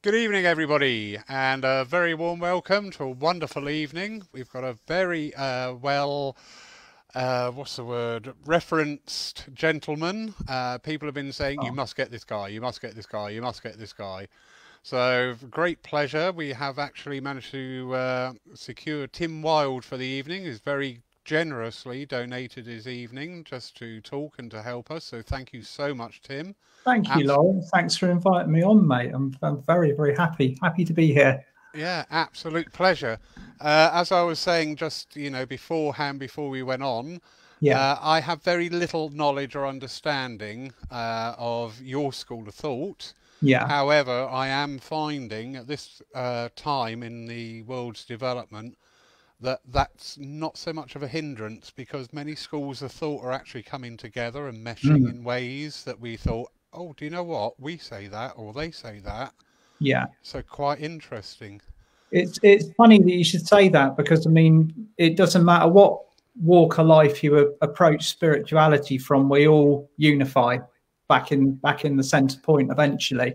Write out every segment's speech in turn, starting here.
Good evening, everybody, and a very warm welcome to a wonderful evening. We've got a very uh, well, uh, what's the word, referenced gentleman. Uh, people have been saying, oh. you must get this guy, you must get this guy, you must get this guy. So, great pleasure. We have actually managed to uh, secure Tim Whild for the evening. He's very generously donated his evening just to talk and to help us. So thank you so much, Tim. Thank you, Lauren. Thanks for inviting me on, mate. I'm, I'm very, very happy. Happy to be here. Yeah, absolute pleasure. Uh, as I was saying just, you know, beforehand, before we went on, yeah. Uh, I have very little knowledge or understanding uh, of your school of thought. Yeah. However, I am finding at this uh, time in the world's development that that's not so much of a hindrance because many schools of thought are actually coming together and meshing mm. in ways that we thought, oh, do you know what? We say that or they say that. Yeah. So quite interesting. It's it's funny that you should say that because I mean it doesn't matter what walk of life you approach spirituality from, we all unify back in back in the center point eventually.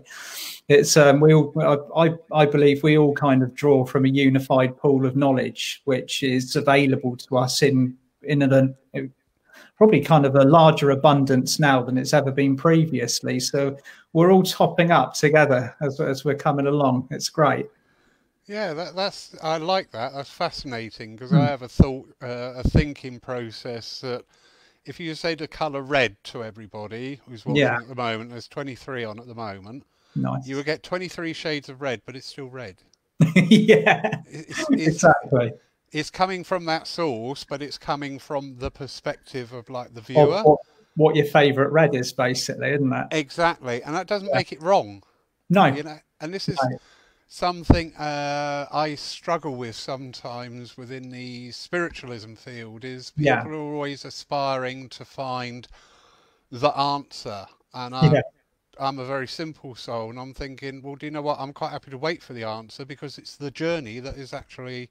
It's um, we all I, I believe we all kind of draw from a unified pool of knowledge which is available to us in in a probably kind of a larger abundance now than it's ever been previously. So we're all topping up together as, as we're coming along. It's great. Yeah that, that's i like that. That's fascinating because mm. i have a thought uh, a thinking process that if you say the colour red to everybody who's watching yeah. at the moment, there's 23 on at the moment. Nice. You will get 23 shades of red, but it's still red. yeah, it's, it's, exactly. It's coming from that source, but it's coming from the perspective of like the viewer. What, what your favourite red is, basically, isn't that? Exactly, and that doesn't yeah. make it wrong. No, you know, and this is. No something uh, I struggle with sometimes within the spiritualism field is people yeah. are always aspiring to find the answer, and I, yeah. I'm a very simple soul, and I'm thinking, well, do you know what? I'm quite happy to wait for the answer because it's the journey that is actually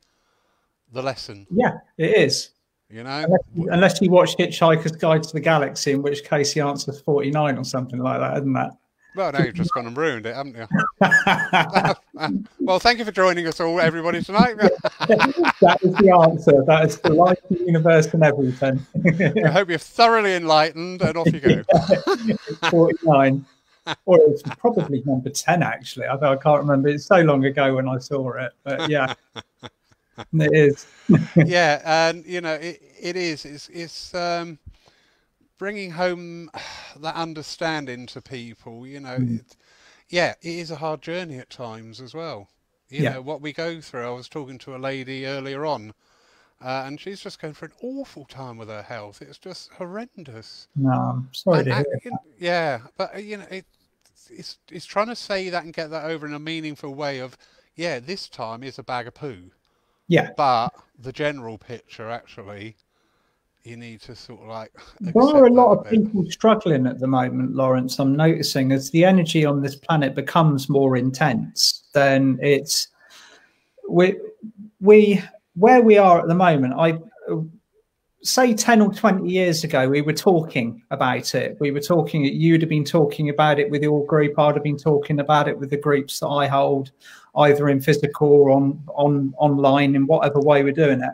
the lesson. Yeah, it is. You know, unless, unless you watch Hitchhiker's Guide to the Galaxy, in which case the answer is 49 or something like that, isn't that? Well, now you've just gone and ruined it, haven't you? well, thank you for joining us all, everybody, tonight. that is the answer. That is the life, the universe, and everything. I hope you're thoroughly enlightened, and off you go. 49. Or it's probably number 10, actually. I, I can't remember. It's so long ago when I saw it. But yeah, it is. yeah, and, you know, it, it is. It's, it's um, bringing home that understanding to people, you know, mm. it, yeah, it is a hard journey at times as well. You yeah. know, what we go through. I was talking to a lady earlier on, uh, and she's just going through an awful time with her health. It's just horrendous. No, I'm sorry and, to hear and, Yeah, but, uh, you know, it, it's, it's trying to say that and get that over in a meaningful way of, yeah, this time is a bag of poo. Yeah. But the general picture actually you need to sort of like. There are a lot of people struggling at the moment, Lawrence. I'm noticing as the energy on this planet becomes more intense, then it's we we where we are at the moment. I say 10 or 20 years ago we were talking about it we were talking you'd have been talking about it with your group i'd have been talking about it with the groups that i hold either in physical or on on online in whatever way we're doing it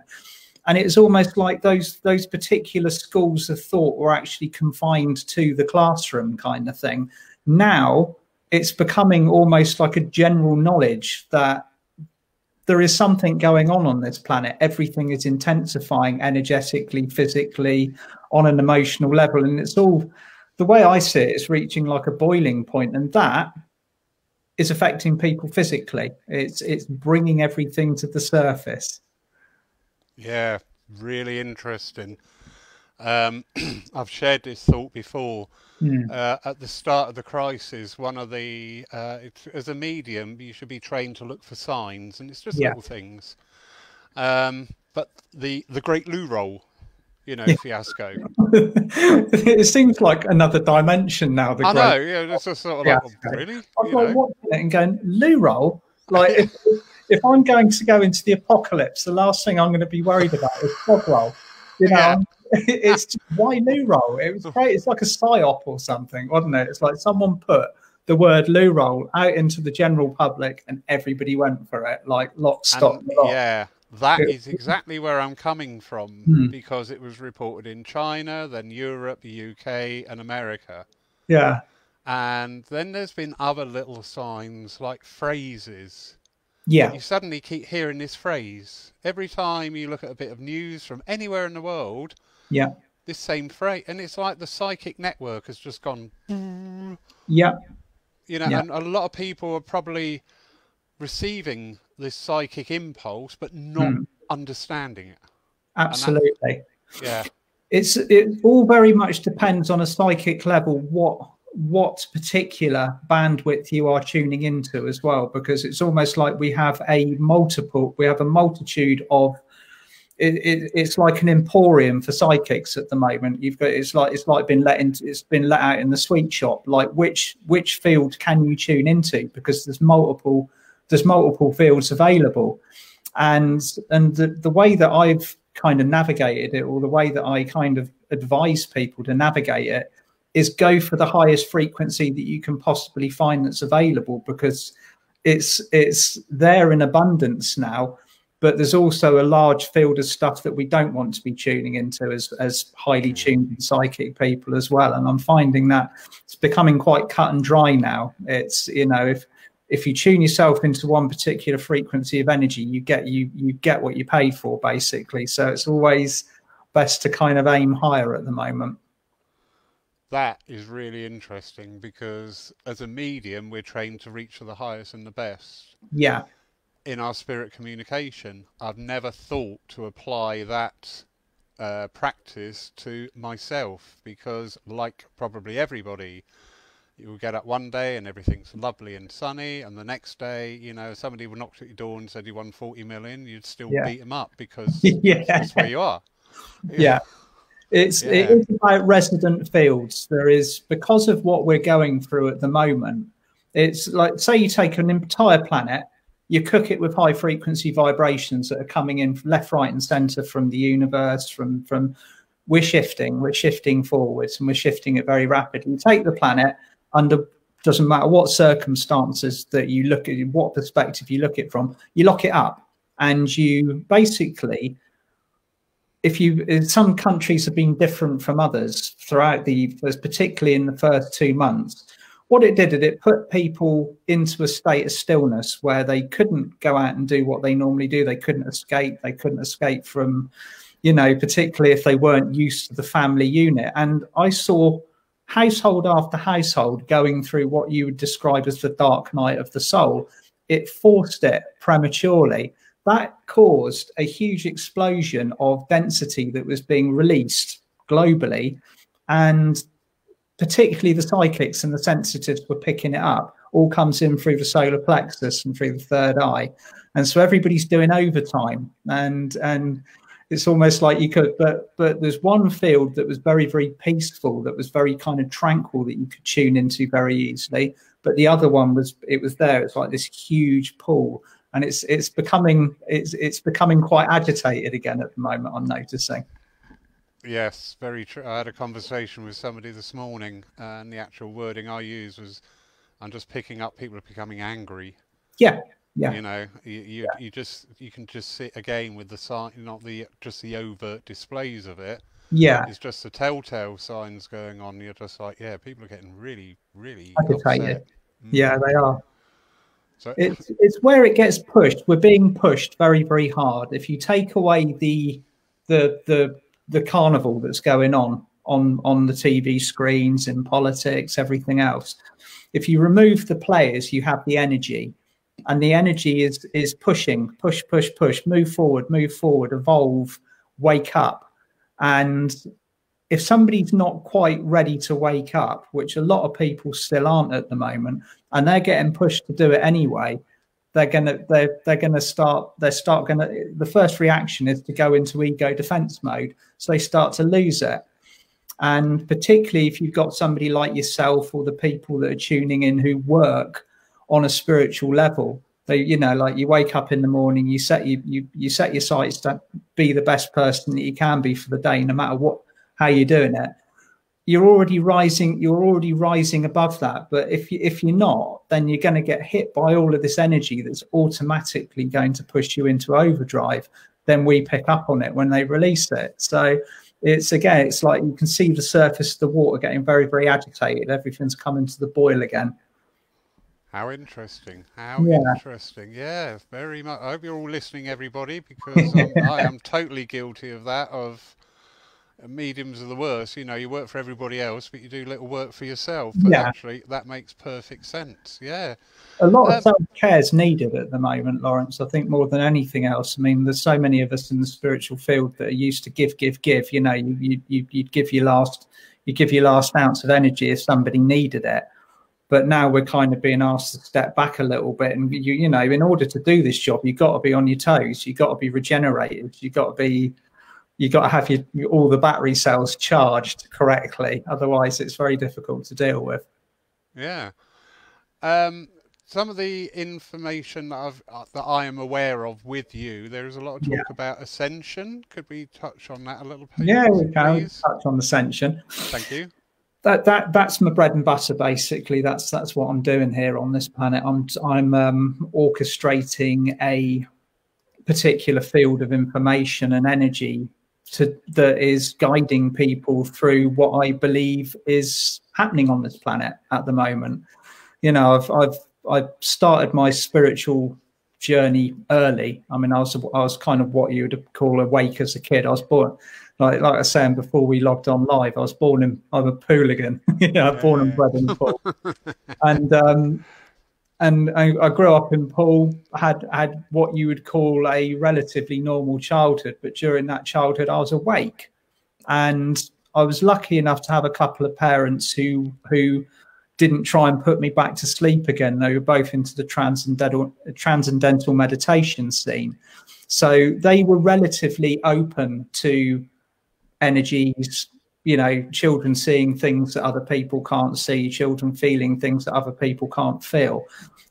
and it's almost like those those particular schools of thought were actually confined to the classroom kind of thing. Now it's becoming almost like a general knowledge that there is something going on on this planet. Everything is intensifying energetically physically on an emotional level. And it's all the way i see it it's reaching like a boiling point. And that is affecting people physically. It's it's bringing everything to the surface yeah, really interesting. Um, I've shared this thought before. Mm. Uh, at the start of the crisis, one of the uh, as a medium, you should be trained to look for signs, and it's just yeah. little things. Um, but the the Great loo roll, you know, yeah. fiasco. it seems like another dimension now. The I great... know, yeah, it's just sort of like, oh, really. I'm like watching it and going, loo roll, like. if, if I'm going to go into the apocalypse, the last thing I'm going to be worried about is fog roll. You know, yeah. it's just, why new roll? It was great. It's like a psyop or something, wasn't it? It's like someone put the word loo roll out into the general public, and everybody went for it, like lock, stock, and, Yeah, that is exactly where I'm coming from hmm. because it was reported in China, then Europe, the UK, and America. Yeah. And then there's been other little signs like phrases. Yeah. You suddenly keep hearing this phrase every time you look at a bit of news from anywhere in the world. Yeah. This same phrase, and it's like the psychic network has just gone. Yeah. You know, yeah. and a lot of people are probably receiving this psychic impulse, but not mm. understanding it. Absolutely. yeah. It's it all very much depends on a psychic level what what particular bandwidth you are tuning into as well because it's almost like we have a multiple we have a multitude of it, it, it's like an emporium for psychics at the moment. You've got it's like it's like been let into it's been let out in the sweet shop. Like which which field can you tune into? Because there's multiple there's multiple fields available. And and the, the way that i've kind of navigated it or the way that i kind of advise people to navigate it is go for the highest frequency that you can possibly find that's available because it's it's there in abundance now but there's also a large field of stuff that we don't want to be tuning into as as highly mm. tuned psychic people as well and i'm finding that it's becoming quite cut and dry now it's you know if if you tune yourself into one particular frequency of energy, you get you you get what you pay for basically. So it's always best to kind of aim higher at the moment. That is really interesting because as a medium, we're trained to reach for the highest and the best. Yeah. In our spirit communication, I've never thought to apply that uh, practice to myself because, like probably everybody, you will get up one day and everything's lovely and sunny, and the next day, you know, somebody would knock at your door and said you won 40 million, you'd still yeah. beat them up because yeah. that's where you are. Yeah. It's yeah. it is about resident fields. There is because of what we're going through at the moment. It's like say you take an entire planet, you cook it with high frequency vibrations that are coming in left, right, and center from the universe. From from we're shifting, we're shifting forwards, and we're shifting it very rapidly. You take the planet, under doesn't matter what circumstances that you look at what perspective you look at from you lock it up and you basically if you some countries have been different from others throughout the particularly in the first two months what it did is it put people into a state of stillness where they couldn't go out and do what they normally do they couldn't escape they couldn't escape from you know particularly if they weren't used to the family unit and i saw household after household going through what you would describe as the dark night of the soul. It forced it prematurely. That caused a huge explosion of density that was being released globally. And particularly the psychics and the sensitives were picking it up. All comes in through the solar plexus and through the third eye. And so everybody's doing overtime. And and it's almost like you could but but there's one field that was very very peaceful that was very kind of tranquil that you could tune into very easily but the other one was it was there it's like this huge pool and it's it's becoming it's it's becoming quite agitated again at the moment i'm noticing yes very true i had a conversation with somebody this morning and the actual wording i use was i'm just picking up people are becoming angry yeah yeah. You know, you you, yeah. you just you can just see again with the sign, not the just the overt displays of it. Yeah. It's just the telltale signs going on. You're just like, yeah, people are getting really, really agitated. Mm. Yeah, they are. It's it's where it gets pushed. We're being pushed very, very hard. If you take away the the the the carnival that's going on on on the TV screens in politics, everything else. If you remove the players, you have the energy and the energy is is pushing push push push move forward move forward evolve wake up and if somebody's not quite ready to wake up which a lot of people still aren't at the moment and they're getting pushed to do it anyway they're gonna they're they're gonna start they start gonna the first reaction is to go into ego defense mode so they start to lose it and particularly if you've got somebody like yourself or the people that are tuning in who work on a spiritual level. They, you know, like you wake up in the morning, you set you you you set your sights to be the best person that you can be for the day, no matter what how you're doing it. you're already rising you're already rising above that but if you if you're not then you're going to get hit by all of this energy that's automatically going to push you into overdrive. Then we pick up on it when they release it. So it's again it's like you can see the surface of the water getting very very agitated. Everything's coming to the boil again. How interesting. How yeah. interesting. Yeah very much i hope you're all listening everybody because um, i am totally guilty of that of mediums are the worst. You know, you work for everybody else, but you do little work for yourself. But yeah. actually, that makes perfect sense. Yeah. A lot um, of self care is needed at the moment, Lawrence. I think more than anything else. I mean, there's so many of us in the spiritual field that are used to give, give, give. You know, you you you you'd give your last you give your last ounce of energy if somebody needed it. But now we're kind of being asked to step back a little bit, and you you know, in order to do this job, you've got to be on your toes. You've got to be regenerated. You've got to be you've got to have your, all the battery cells charged correctly. Otherwise, it's very difficult to deal with. Yeah. Um, some of the information that, I've, uh, that I am aware of with you, there is a lot of talk yeah. about ascension. Could we touch on that a little bit? Yeah, we can touch on ascension. Thank you. That that that's my bread and butter. Basically, that's that's what I'm doing here on this planet. I'm I'm um, orchestrating a particular field of information and energy to that is guiding people through what I believe is happening on this planet at the moment. You know, I've I've I've started my spiritual journey early. I mean, I was I was kind of what you would call awake as a kid. I was born like like I was saying before we logged on live. I was born in I'm a Pooligan, you know, born and bred in Poole, and um, and I, I, grew up in Poole. had had what you would call a relatively normal childhood, but during that childhood, I was awake, and I was lucky enough to have a couple of parents who who didn't try and put me back to sleep again. They were both into the transcendental transcendental meditation scene, so they were relatively open to energies you know, children seeing things that other people can't see, children feeling things that other people can't feel.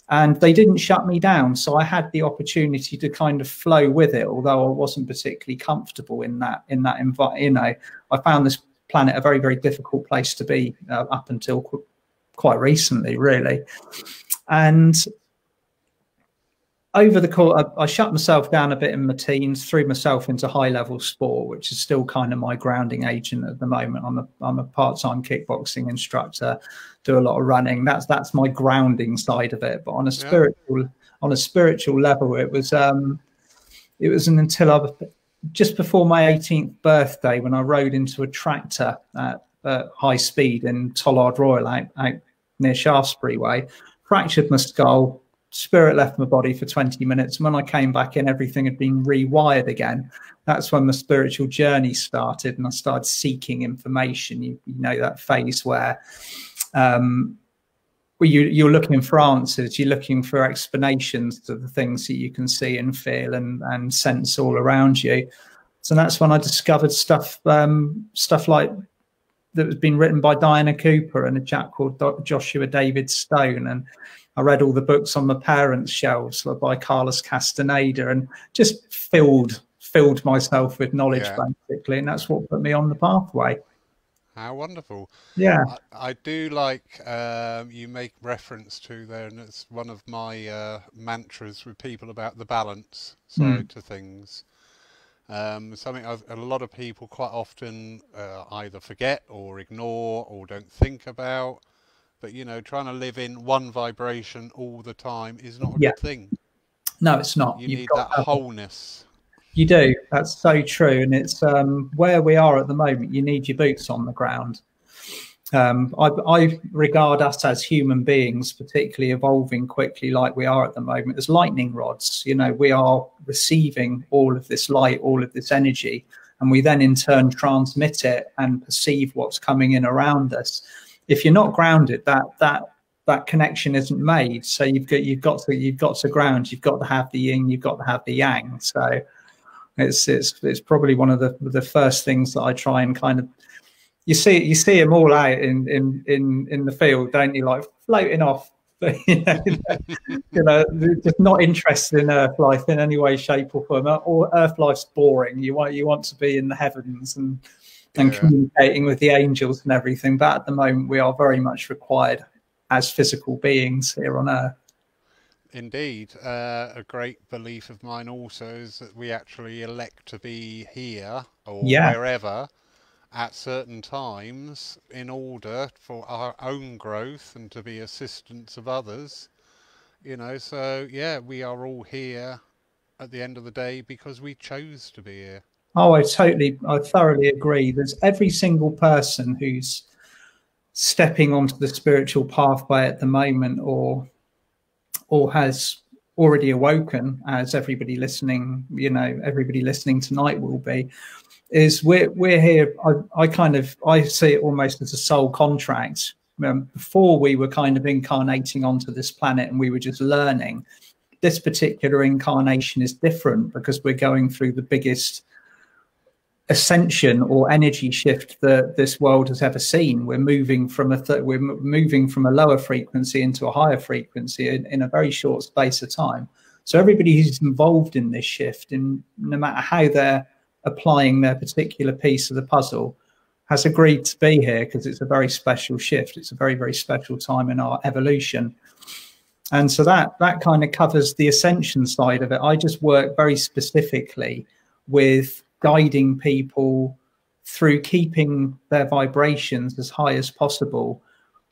And they didn't shut me down. So I had the opportunity to kind of flow with it, although I wasn't particularly comfortable in that, in that environment. You know, I found this planet a very, very difficult place to be uh, up until qu- quite recently, really. And over the course, I, I, shut myself down a bit in my teens, threw myself into high level sport, which is still kind of my grounding agent at the moment. I'm a I'm a part time kickboxing instructor, do a lot of running. That's that's my grounding side of it. But on a spiritual yeah. on a spiritual level, it was um, it was until I just before my 18th birthday when I rode into a tractor at, at high speed in Tollard Royal out, out near Shaftesbury Way, fractured my skull spirit left my body for 20 minutes. And when I came back in, everything had been rewired again. That's when the spiritual journey started and I started seeking information. You, you know, that phase where um, well, you, you're looking for answers, you're looking for explanations to the things that you can see and feel and, and sense all around you. So that's when I discovered stuff, um, stuff like that was been written by Diana Cooper and a chap called Joshua David Stone. And I read all the books on my parents' shelves by Carlos Castaneda and just filled filled myself with knowledge yeah. basically, and that's what put me on the pathway. How wonderful! Yeah, I, I do like um, you make reference to there, and it's one of my uh, mantras with people about the balance side mm. to things. Um, something I've, a lot of people quite often uh, either forget or ignore or don't think about. But you know, trying to live in one vibration all the time is not a yeah. good thing. No, it's not. You You've need that wholeness. You do. That's so true, and it's um, where we are at the moment. You need your boots on the ground. Um, I, I, regard us as human beings, particularly evolving quickly like we are at the moment, as lightning rods. You know, we are receiving all of this light, all of this energy, and we then in turn transmit it and perceive what's coming in around us if you're not grounded, that that that connection isn't made. So you've got you've got to you've got to ground. You've got to have the yin. You've got to have the yang. So it's it's it's probably one of the the first things that I try and kind of you see you see them all out in in in in the field, don't you? Like floating off. you know, you know, just not interested in Earth life in any way, shape, or form. Or Earth life's boring. You want you want to be in the heavens and and yeah. communicating with the angels and everything. But at the moment, we are very much required as physical beings here on earth. Indeed. Uh, a great belief of mine also is that we actually elect to be here or yeah. wherever at certain times in order for our own growth and to be assistants of others. You know, so yeah, we are all here at the end of the day because we chose to be here. Oh, I totally, I thoroughly agree. There's every single person who's stepping onto the spiritual pathway at the moment or or has already awoken as everybody listening you know everybody listening tonight will be is we're we're here i, I kind of i see it almost as a soul contract um, before we were kind of incarnating onto this planet and we were just learning this particular incarnation is different because we're going through the biggest ascension or energy shift that this world has ever seen. We're moving from a th- we're moving from a lower frequency into a higher frequency in, in, a very short space of time. So everybody who's involved in this shift, and no matter how they're applying their particular piece of the puzzle, has agreed to be here because it's a very special shift. It's a very very special time in our evolution. And so that that kind of covers the ascension side of it. I just work very specifically with guiding people through keeping their vibrations as high as possible,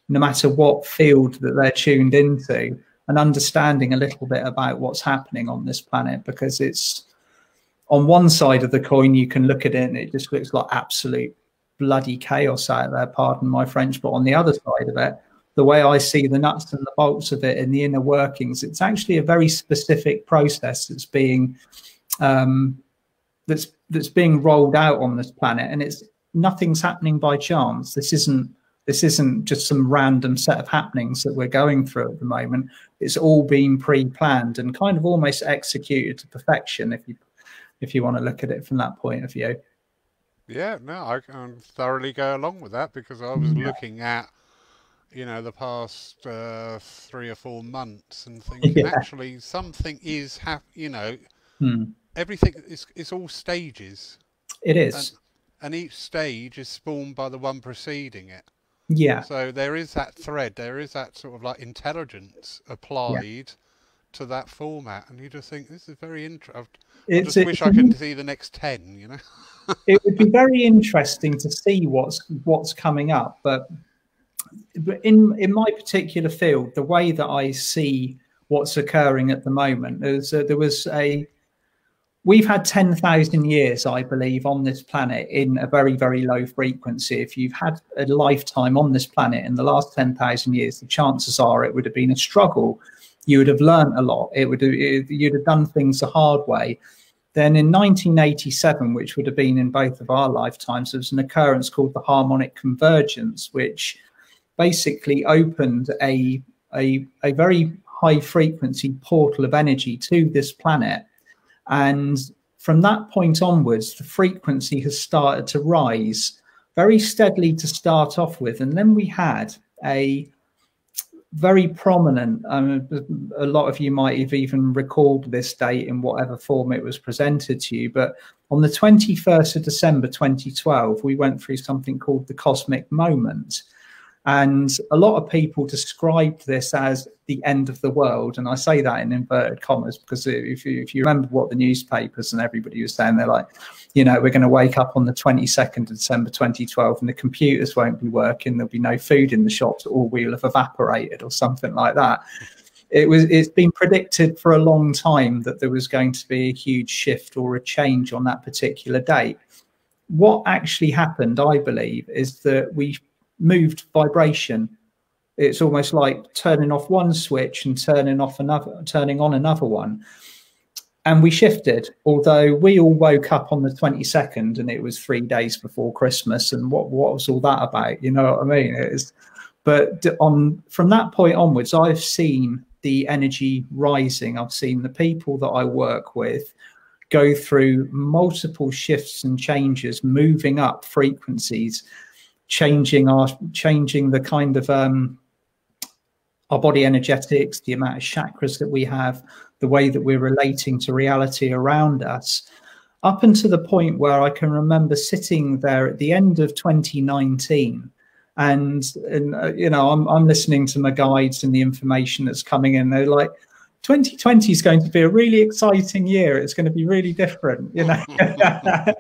no matter what field that they're tuned into, and understanding a little bit about what's happening on this planet because it's on one side of the coin, you can look at it and it just looks like absolute bloody chaos out there, pardon my French, but on the other side of it, the way I see the nuts and the bolts of it and the inner workings, it's actually a very specific process that's being um, that's that's being rolled out on this planet, and it's nothing's happening by chance. This isn't this isn't just some random set of happenings that we're going through at the moment. It's all been pre-planned and kind of almost executed to perfection, if you if you want to look at it from that point of view. Yeah, no, I can thoroughly go along with that because I was yeah. looking at, you know, the past uh, three or four months and thinking yeah. actually something is hap- you know, hmm everything is it's all stages. It is. And, and each stage is spawned by the one preceding it. Yeah. So there is that thread, there is that sort of like intelligence applied yeah. to that format, and you just think this is very interesting. I just wish I could see the next ten. You know. it would be very interesting to see what's what's coming up, but but in in my particular field, the way that I see what's occurring at the moment, is uh, there was a we've had 10,000 years, I believe, on this planet in a very, very low frequency. If you've had a lifetime on this planet in the last 10,000 years, the chances are it would have been a struggle. You would have learned a lot. It would it, you'd have done things the hard way. Then in 1987, which would have been in both of our lifetimes, there was an occurrence called the harmonic convergence, which basically opened a, a, a very high frequency portal of energy to this planet and from that point onwards, the frequency has started to rise very steadily to start off with. And then we had a very prominent, um, a lot of you might have even recalled this date in whatever form it was presented to you. But on the 21st of December 2012, we went through something called the cosmic moment. And a lot of people described this as the end of the world. And I say that in inverted commas because if you, if you remember what the newspapers and everybody was saying, they're like, you know, we're going to wake up on the 22nd of December 2012 and the computers won't be working. There'll be no food in the shops All we'll have evaporated or something like that. It was, it's been predicted for a long time that there was going to be a huge shift or a change on that particular date. What actually happened, I believe, is that we moved vibration. It's almost like turning off one switch and turning off another, turning on another one. And we shifted, although we all woke up on the 22nd and it was three days before Christmas. And what, what was all that about? You know what I mean? It is, but on from that point onwards, I've seen the energy rising. I've seen the people that I work with go through multiple shifts and changes, moving up frequencies changing our changing the kind of um, our body energetics, the amount of chakras that we have, the way that we're relating to reality around us. up until the point where I can remember sitting there at the end of 2019 and, and uh, you know I'm, I'm listening to my guides and the information that's coming in they're like 2020 is going to be a really exciting year. It's going to be really different you know?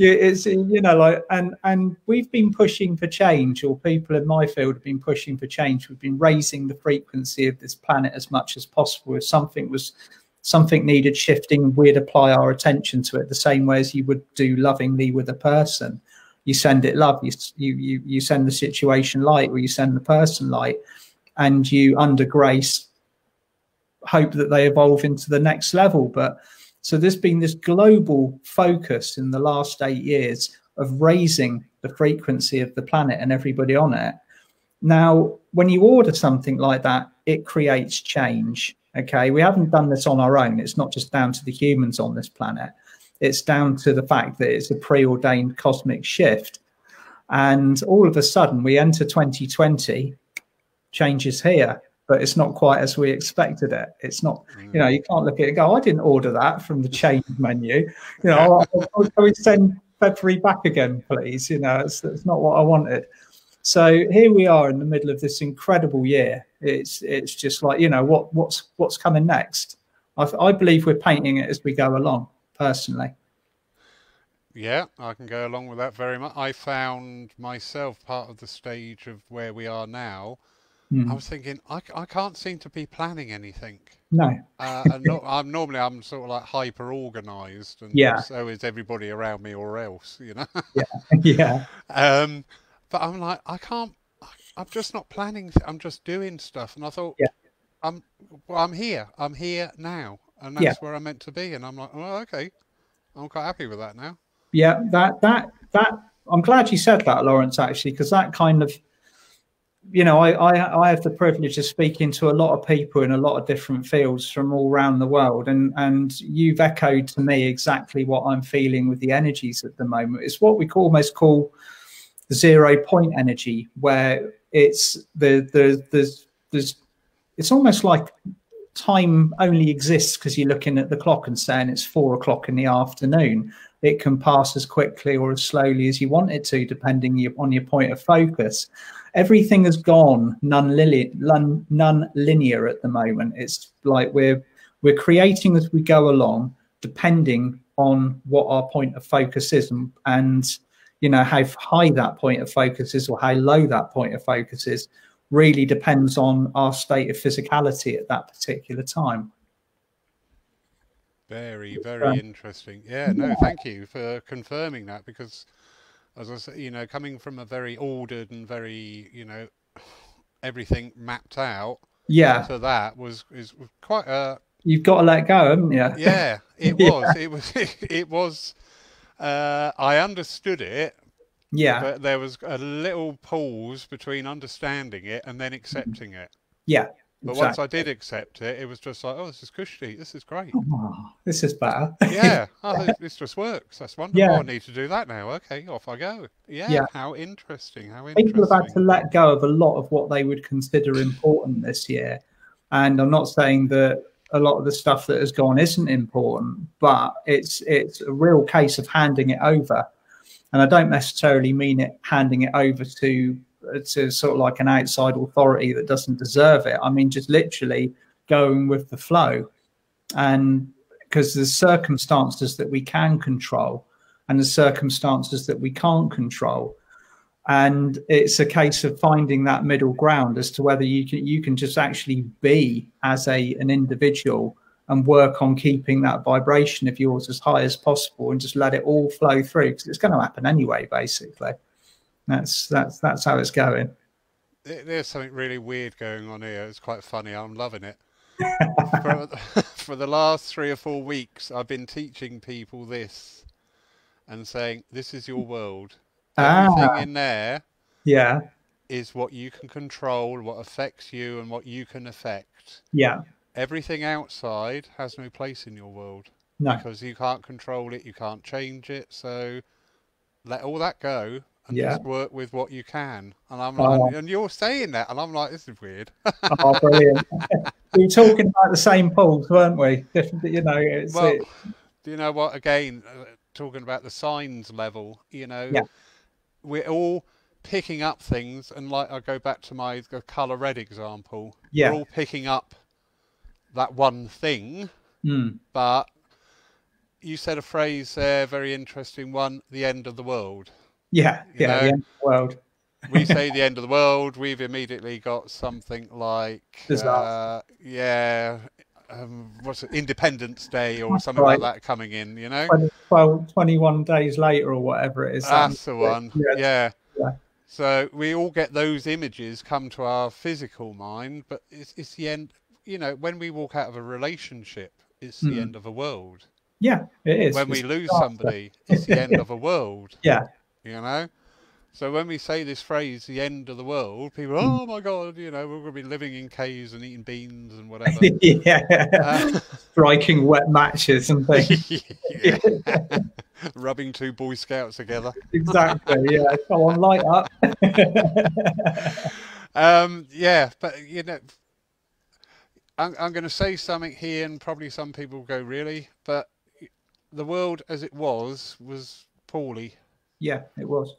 It's you know like and and we've been pushing for change or people in my field have been pushing for change. We've been raising the frequency of this planet as much as possible. If something was something needed shifting we'd apply our attention to it the same way as you would do lovingly with a person. You send it love you you you send the situation light or you send the person light and you under grace hope that they evolve into the next level. But so there's been this global focus in the last eight years of raising the frequency of the planet and everybody on it. Now, when you order something like that, it creates change. Okay, we haven't done this on our own. It's not just down to the humans on this planet. It's down to the fact that it's a preordained cosmic shift. And all of a sudden, we enter 2020, changes here but it's not quite as we expected it. It's not, you know, mm. you can't look at it and go, oh, I didn't order that from the change menu. You know, oh, can we send February back again, please? You know, it's, it's not what I wanted. So here we are in the middle of this incredible year. It's it's just like you know what what's what's coming next. I, I believe we're painting it as we go along. Personally, yeah, I can go along with that very much. I found myself part of the stage of where we are now Mm. I was thinking, I, I can't seem to be planning anything. No. uh, and no, I'm normally I'm sort of like hyper organized, and yeah. so is everybody around me, or else, you know. yeah, yeah. Um, but I'm like, I can't. I'm just not planning. I'm just doing stuff, and I thought, yeah. I'm well. I'm here. I'm here now, and that's yeah. where I'm meant to be. And I'm like, oh, okay. I'm quite happy with that now. Yeah, that that that. I'm glad you said that, Lawrence. Actually, because that kind of you know, I, I, I have the privilege of speaking to a lot of people in a lot of different fields from all around the world, and and you've echoed to me exactly what I'm feeling with the energies at the moment. It's what we call, almost call zero point energy, where it's the the there's there's it's almost like time only exists because you're looking at the clock and saying it's four o'clock in the afternoon. It can pass as quickly or as slowly as you want it to, depending on your point of focus everything has gone non-linear, at the moment. It's like we're we're creating as we go along, depending on what our point of focus is, and, and you know how high that point of focus is or how low that point of focus is really depends on our state of physicality at that particular time. Very, very um, interesting. Yeah, no, thank you for confirming that because as I say, you know, coming from a very ordered and very, you know, everything mapped out. Yeah. So that was is quite a. You've got to let go, haven't you? Yeah, it was. yeah. It was. It, it was. Uh, I understood it. Yeah. But there was a little pause between understanding it and then accepting it. Yeah. But exactly. once I did accept it, it was just like, oh, this is cushy. This is great. Oh, this is better. yeah. Oh, this just works. That's wonderful. Yeah. I need to do that now. Okay, off I go. Yeah. yeah. How interesting. How interesting. People have had to let go of a lot of what they would consider important this year. And I'm not saying that a lot of the stuff that has gone isn't important, but it's it's a real case of handing it over. And I don't necessarily mean it handing it over to to sort of like an outside authority that doesn't deserve it. I mean, just literally going with the flow. And because there's circumstances that we can control and the circumstances that we can't control. And it's a case of finding that middle ground as to whether you can you can just actually be as a an individual and work on keeping that vibration of yours as high as possible and just let it all flow through because it's going to happen anyway, basically. That's that's that's how it's going. There's something really weird going on here. It's quite funny. I'm loving it. for, for the last three or four weeks, I've been teaching people this and saying, "This is your world. Everything ah, in there, yeah, is what you can control, what affects you, and what you can affect. Yeah, everything outside has no place in your world. No, because you can't control it, you can't change it. So let all that go and yeah. just work with what you can. And I'm like, oh. and you're saying that, and I'm like, this is weird. oh, brilliant! we were talking about the same pools, weren't we? Different, you know. It's, well, it... do you know what? Again, uh, talking about the signs level, you know, yeah. we're all picking up things, and like I go back to my color red example. Yeah. We're all picking up that one thing, mm. but you said a phrase there, very interesting one: the end of the world. Yeah, you yeah, know? the end of the world. we say the end of the world, we've immediately got something like, uh, yeah, um, what's it, Independence Day or something right. like that coming in, you know? 20, 12, 21 days later or whatever it is. That's the one, yeah. yeah. yeah. So we all get those images come to our physical mind, but it's, it's the end, you know, when we walk out of a relationship, it's the mm. end of a world. Yeah, it is. When we lose somebody, it's the end of a world. Yeah. You know? So when we say this phrase, the end of the world, people, oh my God, you know, we're going to be living in caves and eating beans and whatever. yeah. Uh, Striking wet matches and things. Rubbing two Boy Scouts together. exactly. Yeah. Come on, light up. um, yeah. But, you know, I'm, I'm going to say something here and probably some people go, really? But the world as it was, was poorly. Yeah, it was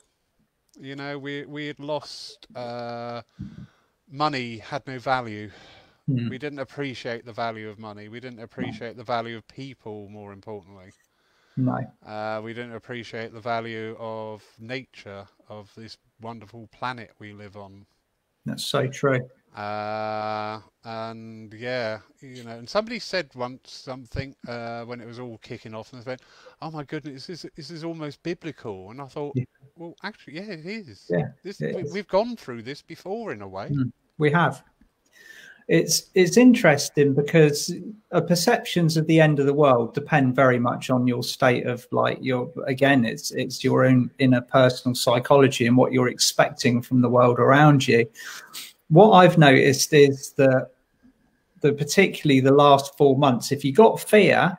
you know, we we had lost uh, money had no value. Mm. We didn't appreciate the value of money. We didn't appreciate the value of people. More importantly, no. Uh, we didn't appreciate the value of nature of this wonderful planet we live on. That's so true. Uh, and yeah, you know, and somebody said once something uh, when it was all kicking off, and they went, "Oh my goodness, this is, this is almost biblical." And I thought, yeah. well, actually, yeah, it is. Yeah, this, we, we've gone through this before in a way. Mm, we have. It's it's interesting because perceptions of the end of the world depend very much on your state of like your again it's it's your own inner personal psychology and what you're expecting from the world around you what I've noticed is that the particularly the last four months, if you got fear,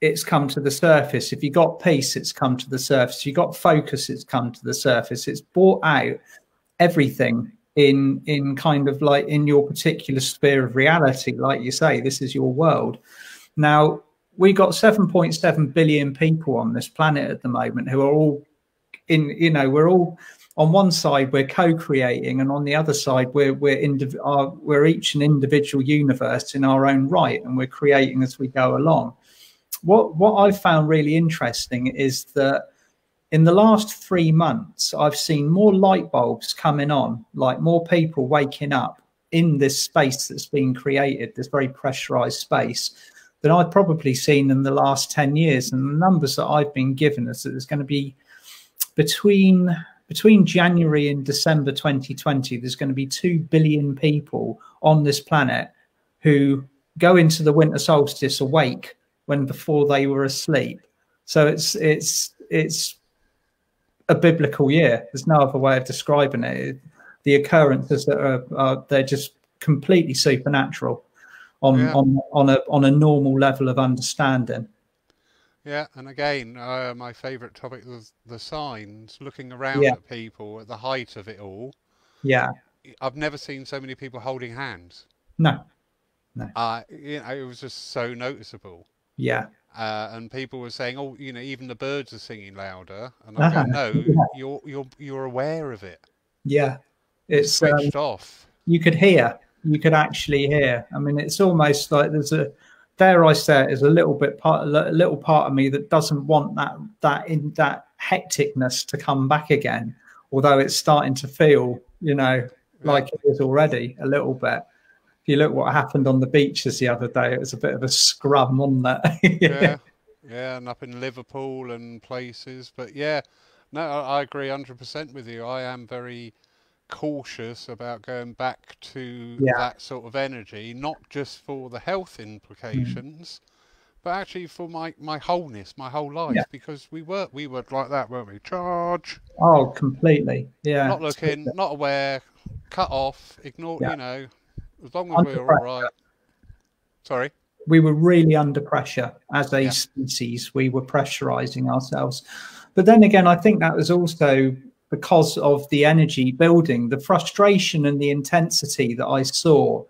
it's come to the surface. If you got peace, it's come to the surface. If you got focus, it's come to the surface. It's brought out everything in in kind of like in your particular sphere of reality. Like you say, this is your world. Now we got 7.7 billion people on this planet at the moment who are all in, you know, we're all on one side we're co-creating and on the other side we're we're indiv- we're each an individual universe in our own right and we're creating as we go along. What what i've found really interesting is that in the last three months i've seen more light bulbs coming on like more people waking up in this space that's been created this very pressurized space than i've probably seen in the last 10 years. And the numbers that i've been given is that there's going to be between between January and December 2020, there's going to be 2 billion people on this planet who go into the winter solstice awake when before they were asleep. So it's it's it's a biblical year. There's no other way of describing it. The occurrences that are, are they're just completely supernatural on yeah. on on a on a normal level of understanding. Yeah, and again, uh, my favourite topic was the signs, looking around yeah. at people at the height of it all. Yeah. I've never seen so many people holding hands. No. No. Uh, you know, it was just so noticeable. Yeah. Uh, and people were saying, "Oh, you know, even the birds are singing louder." And I go, "No, yeah. you're you're you're aware of it." Yeah, it's switched um, off. You could hear. You could actually hear. I mean, it's almost like there's a dare I say it, is a little bit part, a little part of me that doesn't want that that in that hecticness to come back again. Although it's starting to feel, you know, like it is already a little bit. If you look what happened on the beaches the other day, it was a bit of a scrum on that. yeah, yeah, and up in Liverpool and places. But yeah, no, I agree hundred percent with you. I am very cautious about going back to yeah. that sort of energy, not just for the health implications, mm. but actually for my, my wholeness, my whole life, yeah. because we were we were like that, weren't we? Charge. Oh, completely. Yeah. Not looking, not aware, cut off, ignore. Yeah. You know, as long as under we were all right. Sorry. We were really under pressure as a species. We were pressurizing ourselves. But then again, I think that was also because of the energy building, the frustration and the intensity that I saw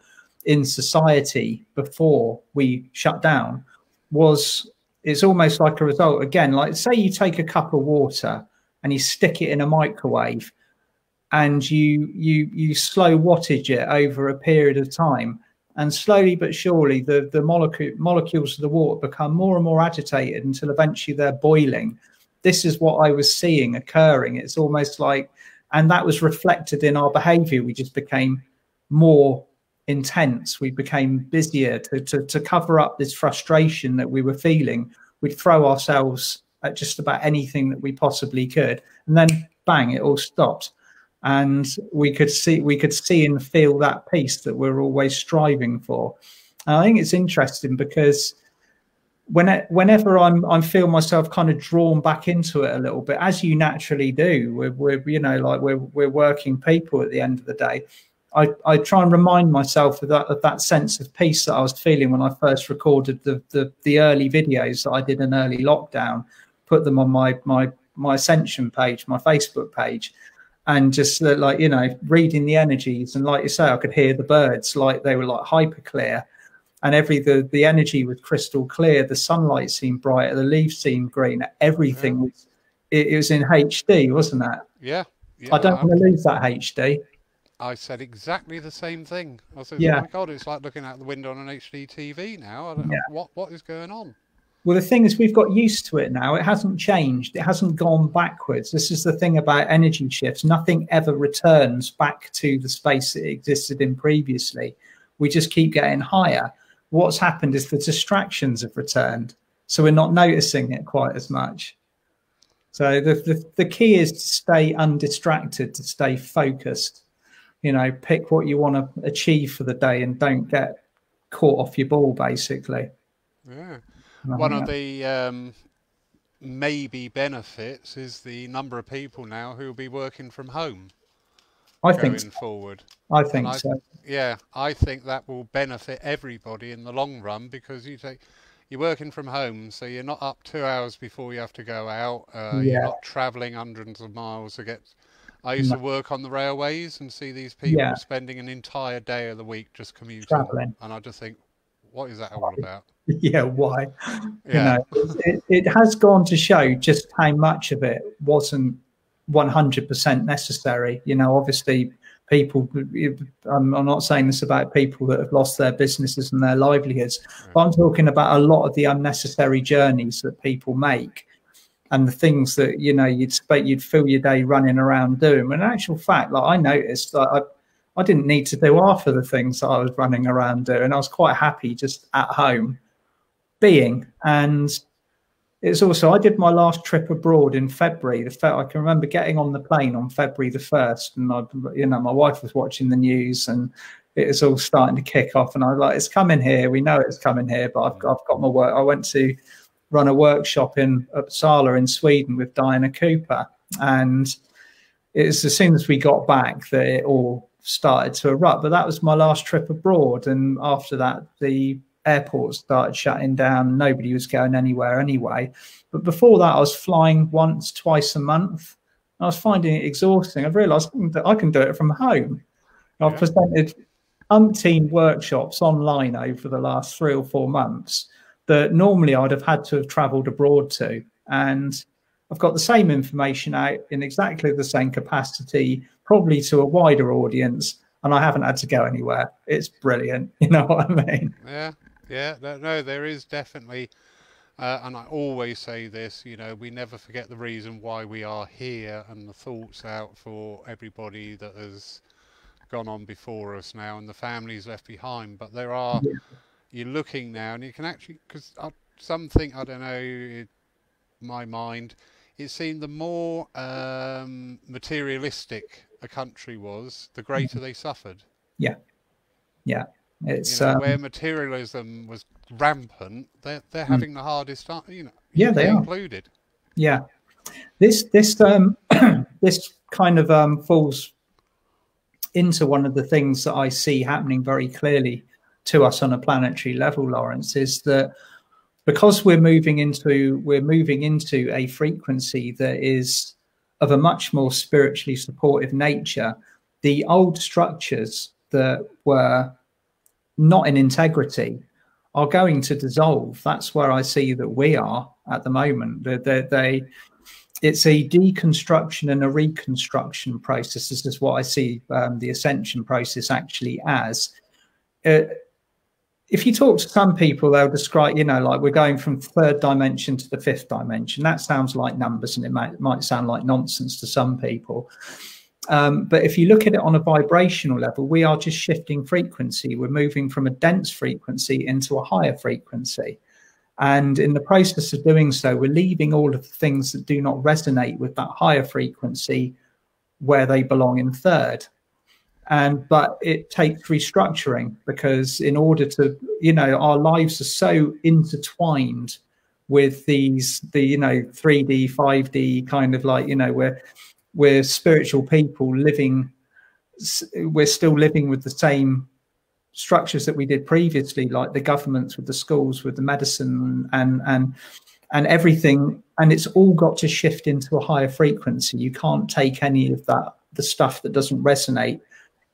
in society before we shut down was it's almost like a result again. Like say you take a cup of water and you stick it in a microwave, and you you you slow wattage it over a period of time, and slowly but surely the the molecule, molecules of the water become more and more agitated until eventually they're boiling. This is what I was seeing occurring. It's almost like, and that was reflected in our behavior. We just became more intense. We became busier to, to, to cover up this frustration that we were feeling. We'd throw ourselves at just about anything that we possibly could. And then bang, it all stopped. And we could see we could see and feel that peace that we're always striving for. And I think it's interesting because when whenever I'm I feel myself kind of drawn back into it a little bit, as you naturally do. We're, we're you know like we're we're working people at the end of the day. I, I try and remind myself of that of that sense of peace that I was feeling when I first recorded the the, the early videos that I did in early lockdown, put them on my my my ascension page, my Facebook page, and just uh, like you know reading the energies and like you say, I could hear the birds like they were like hyper clear, and every the the energy was crystal clear. The sunlight seemed brighter, the leaves seemed greener, everything yeah. was it, it, was in HD, wasn't that? Yeah. yeah I don't I'm... want to lose that HD. I said exactly the same thing. I said, oh yeah. "Oh my god, it's like looking out the window on an HD TV now. I don't yeah. what what is going on." Well, the thing is, we've got used to it now. It hasn't changed. It hasn't gone backwards. This is the thing about energy shifts. Nothing ever returns back to the space it existed in previously. We just keep getting higher. What's happened is the distractions have returned, so we're not noticing it quite as much. So the, the, the key is to stay undistracted, to stay focused you know, pick what you want to achieve for the day and don't get caught off your ball, basically. Yeah. One of the um, maybe benefits is the number of people now who will be working from home. I think so. forward. I think I, so. Yeah, I think that will benefit everybody in the long run because you take you're working from home, so you're not up two hours before you have to go out. Uh, yeah. You're not travelling hundreds of miles to get I used to work on the railways and see these people yeah. spending an entire day of the week just commuting, Traveling. and I just think, what is that all about? Yeah, why? Yeah. You know, it, it has gone to show just how much of it wasn't 100% necessary. You know, obviously, people, I'm, I'm, not saying this about people that have lost their businesses and their livelihoods, but I'm talking about a lot of the unnecessary journeys that people make and the things that you know you'd expect you'd fill your day running around doing. But in actual fact, like I noticed that I I didn't need to do half of the things that I was running around doing. I was quite happy just at home being. And it's also I did my last trip abroad in February. The fe- I can remember getting on the plane on February the first, and I, you know my wife was watching the news and it was all starting to kick off. And I was like, "It's coming here. We know it's coming here." But I've, I've got my work. I went to run a workshop in Uppsala in Sweden with Diana Cooper. And it was as soon as we got back that it all started to erupt. But that was my last trip abroad. And after that, the airport started shutting down. Nobody was going anywhere anyway. But before that, I was flying once, twice a month. I was finding it exhausting. I've realized that I can do it from home. I've yeah. presented umpteen workshops online over the last three or four months that normally I'd have had to have traveled abroad to. And I've got the same information out in exactly the same capacity, probably to a wider audience, and I haven't had to go anywhere. It's brilliant. You know what I mean? Yeah, yeah. No, there is definitely, uh, and I always say this, you know, we never forget the reason why we are here and the thoughts out for everybody that has gone on before us now and the families left behind. But there are. Yeah you're looking now and you can actually because something I don't know it, my mind it seemed the more um, materialistic a country was the greater they suffered yeah yeah it's you know, um, where materialism was rampant they're, they're mm. having the hardest time you know yeah they are. included. Yeah. This this um this kind of um falls into one of the things that i see happening very clearly to us on a planetary level, Lawrence, is that because we're moving into we're moving into a frequency that is of a much more spiritually supportive nature, the old structures that were not in integrity are going to dissolve. That's where I see that we are at the moment. They, they, they it's a deconstruction and a reconstruction process. This is what I see um, the ascension process actually as. Uh, if you talk to some people, they'll describe, you know, like we're going from third dimension to the fifth dimension. That sounds like numbers and it might, might sound like nonsense to some people. Um, but if you look at it on a vibrational level, we are just shifting frequency. We're moving from a dense frequency into a higher frequency. And in the process of doing so, we're leaving all of the things that do not resonate with that higher frequency where they belong in third. And but it takes restructuring because in order to, you know, our lives are so intertwined with these the you know 3D, 5D kind of like, you know, we're we're spiritual people living we're still living with the same structures that we did previously, like the governments with the schools, with the medicine and and and everything. And it's all got to shift into a higher frequency. You can't take any of that, the stuff that doesn't resonate,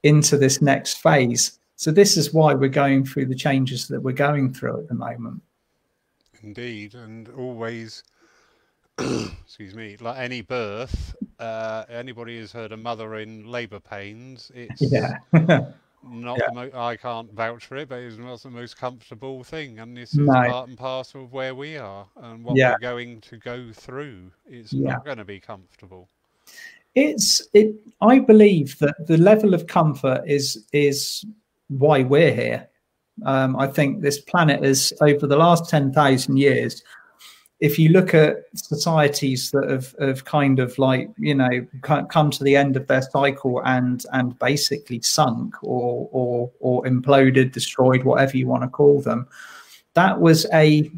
into this next phase. So this is why we're going through the changes that we're going through at the moment. Indeed, and always excuse me, like any birth, uh, anybody who's heard a mother in labour pains, it's yeah. not yeah. the mo- I can't vouch for it, but it's not the most comfortable thing, and this is no. part and parcel of where we are and what yeah. we're going to go through. It's not going to be comfortable. It's it. I believe that the level of comfort is is why we're here. Um, I think this planet has, over the last ten thousand years, if you look at societies that have, have kind of like you know come to the end of their cycle and and basically sunk or or or imploded destroyed whatever you want to call them that was a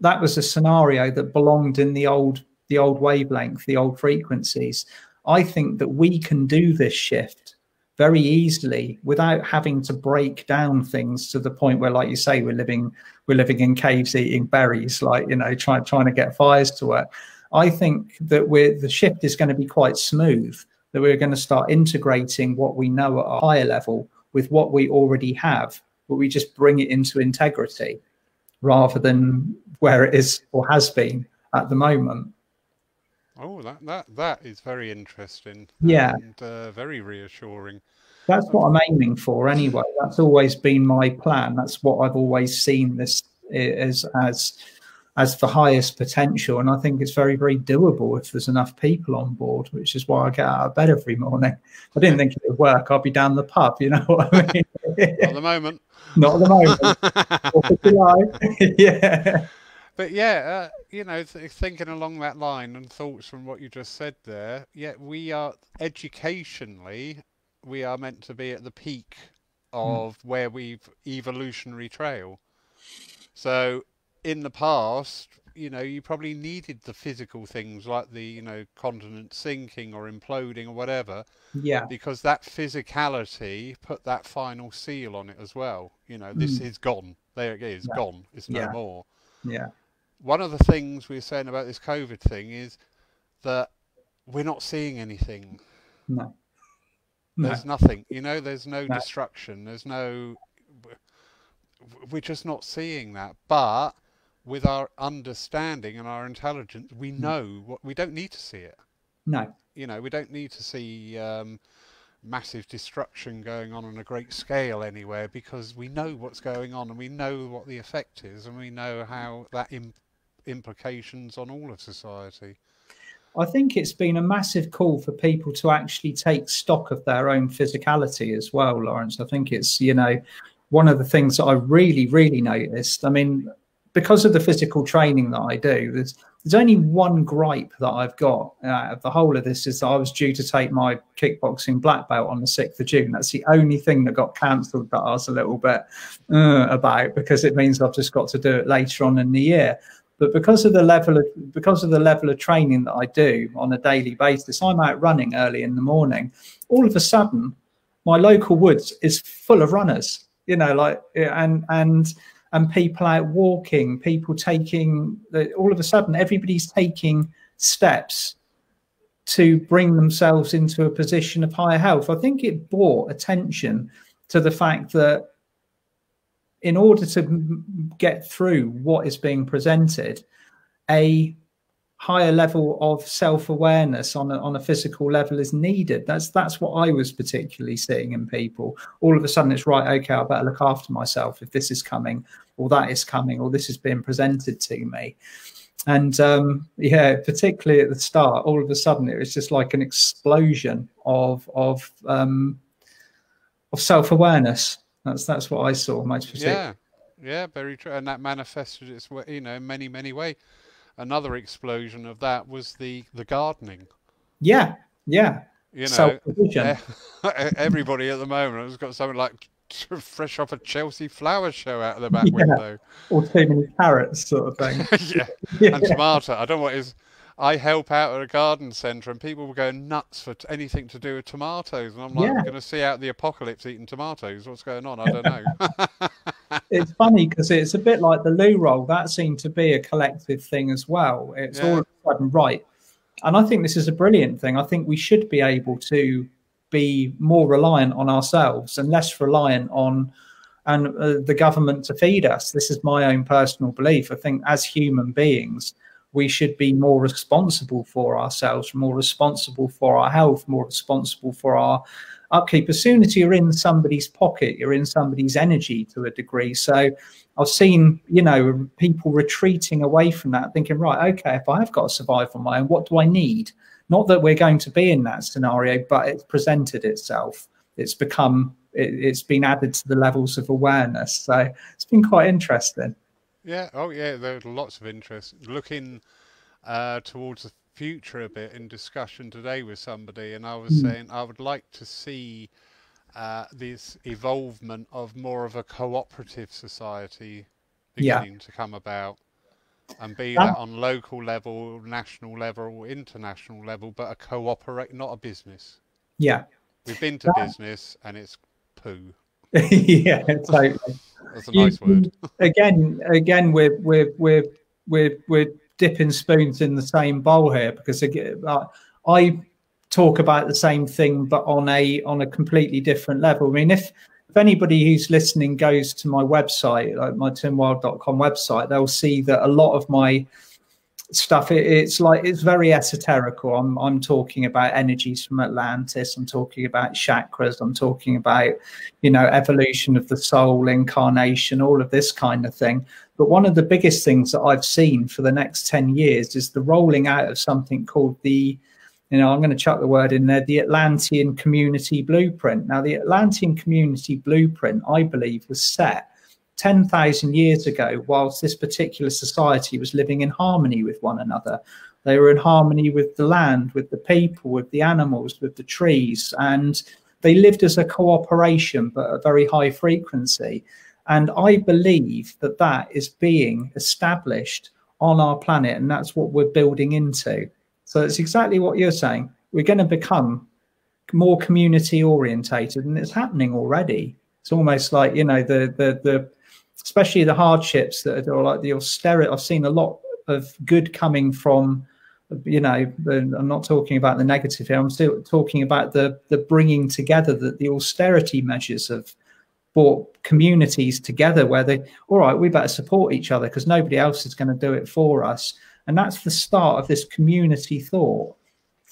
that was a scenario that belonged in the old the old wavelength the old frequencies. I think that we can do this shift very easily without having to break down things to the point where, like you say, we're living we're living in caves eating berries, like you know, trying trying to get fires to work. I think that we're the shift is going to be quite smooth. That we're going to start integrating what we know at a higher level with what we already have, but we just bring it into integrity rather than where it is or has been at the moment. Oh, that that that is very interesting. Yeah, and uh, very reassuring. That's what I'm aiming for, anyway. That's always been my plan. That's what I've always seen this as as as the highest potential, and I think it's very very doable if there's enough people on board. Which is why I get out of bed every morning. I didn't think it would work. I'll be down the pub. You know what I mean? Not at the moment. Not at the moment. yeah but yeah, uh, you know, th- thinking along that line and thoughts from what you just said there, yeah, we are educationally, we are meant to be at the peak hmm. of mm. where we've evolutionary trail. So in the past, you know, you probably needed the physical things like the, you know, continent sinking or imploding or whatever. Yeah. Because that physicality put that final seal on it as well. You know, this mm. is gone. There it is, yeah. gone. It's no yeah. more. Yeah one of the things we were saying about this COVID thing is that we're not seeing anything. No. no. There's nothing. You know, there's no, no destruction. There's no. We're just not seeing that. But with our understanding and our intelligence, we mm. know what we don't need to see it. No. You know, we don't need to see um, massive destruction going on on a great scale anywhere because we know what's going on and we know what the effect is and we know how that Im- implications on all of society. I think it's been a massive call for people to actually take stock of their own physicality as well, Lawrence. I think it's, you know, one of the things that I really, really noticed. I mean, because of the physical training that I do, there's there's only one gripe that I've got out of the whole of this is that I was due to take my kickboxing black belt on the 6th of June. That's the only thing that got cancelled that I was a little bit uh, about because it means I've just got to do it later on in the year. But because of the level of because of the level of training that I do on a daily basis, I'm out running early in the morning. All of a sudden, my local woods is full of runners. You know, like and and and people out walking, people taking all of a sudden everybody's taking steps to bring themselves into a position of higher health. I think it brought attention to the fact that in order to get through what is being presented, a higher level of self-awareness on a, on a physical level is needed. That's that's what i was particularly seeing in people. All of a sudden it's right okay i better look after myself if this is coming or that is coming or this is being presented to me. And um, yeah particularly at the start all of a sudden it was just like an explosion of of um, of self-awareness that's that's what i saw most particularly yeah yeah very true and that manifested its way you know in many many ways another explosion of that was the the gardening. Yeah, yeah. You know, eh, everybody at the moment has got something like fresh off a Chelsea flower show out of the back yeah. window, or too many carrots, sort of thing. yeah. yeah, and tomato. I don't know what is. I help out at a garden centre, and people were going nuts for anything to do with tomatoes, and I'm like, yeah. going to see out the apocalypse eating tomatoes. What's going on? I don't know. it's funny because it's a bit like the loo roll. That seemed to be a collective thing as well. It's yeah. all of a sudden right. And I think this is a brilliant thing. I think we should be able to be more reliant on ourselves and less reliant on and uh, the government to feed us. This is my own personal belief. I think as human beings, we should be more responsible for ourselves, more responsible for our health, more responsible for our upkeep. As soon as you're in somebody's pocket, you're in somebody's energy to a degree. So I've seen, you know, people retreating away from that, thinking, right, okay, if I have got to survive on my own, what do I need? Not that we're going to be in that scenario, but it's presented itself. It's become, it, has been added to the levels of awareness. So it's been quite interesting. Yeah. Oh, yeah. There's lots of interest. Looking uh, towards the future a bit in discussion today with somebody, and I was mm. saying I would like to see uh, this evolvement of more of a cooperative society beginning yeah. to come about and be that on local level, national level, international level, but a cooperate, not a business. Yeah. We've been to that... business and it's poo. yeah, totally. That's a nice you, word. again, again, we're we're we're we're we're dipping spoons in the same bowl here because uh, I talk about the same thing, but on a on a completely different level. I mean, if if anybody who's listening goes to my website, like my timwhild.com website, they'll see that a lot of my stuff it, it's like it's very esoterical. I'm i'm talking about energies from atlantis i'm talking about chakras i'm talking about you know evolution of the soul incarnation all of this kind of thing. But one of the biggest things that i've seen for the next 10 years is the rolling out of something called the you know i'm going to chuck the word in there the atlantean community blueprint. Now the atlantean community blueprint i believe was set 10,000 years ago, whilst this particular society was living in harmony with one another. They were in harmony with the land, with the people, with the animals, with the trees, and they lived as a cooperation, but a very high frequency. And I believe that that is being established on our planet, and that's what we're building into. So it's exactly what you're saying. We're going to become more community orientated, and it's happening already. It's almost like you know the the the especially the hardships that are like the austerity. I've seen a lot of good coming from, you know, I'm not talking about the negative here. I'm still talking about the the bringing together that the austerity measures have brought communities together where they, all right, we better support each other because nobody else is going to do it for us. And that's the start of this community thought.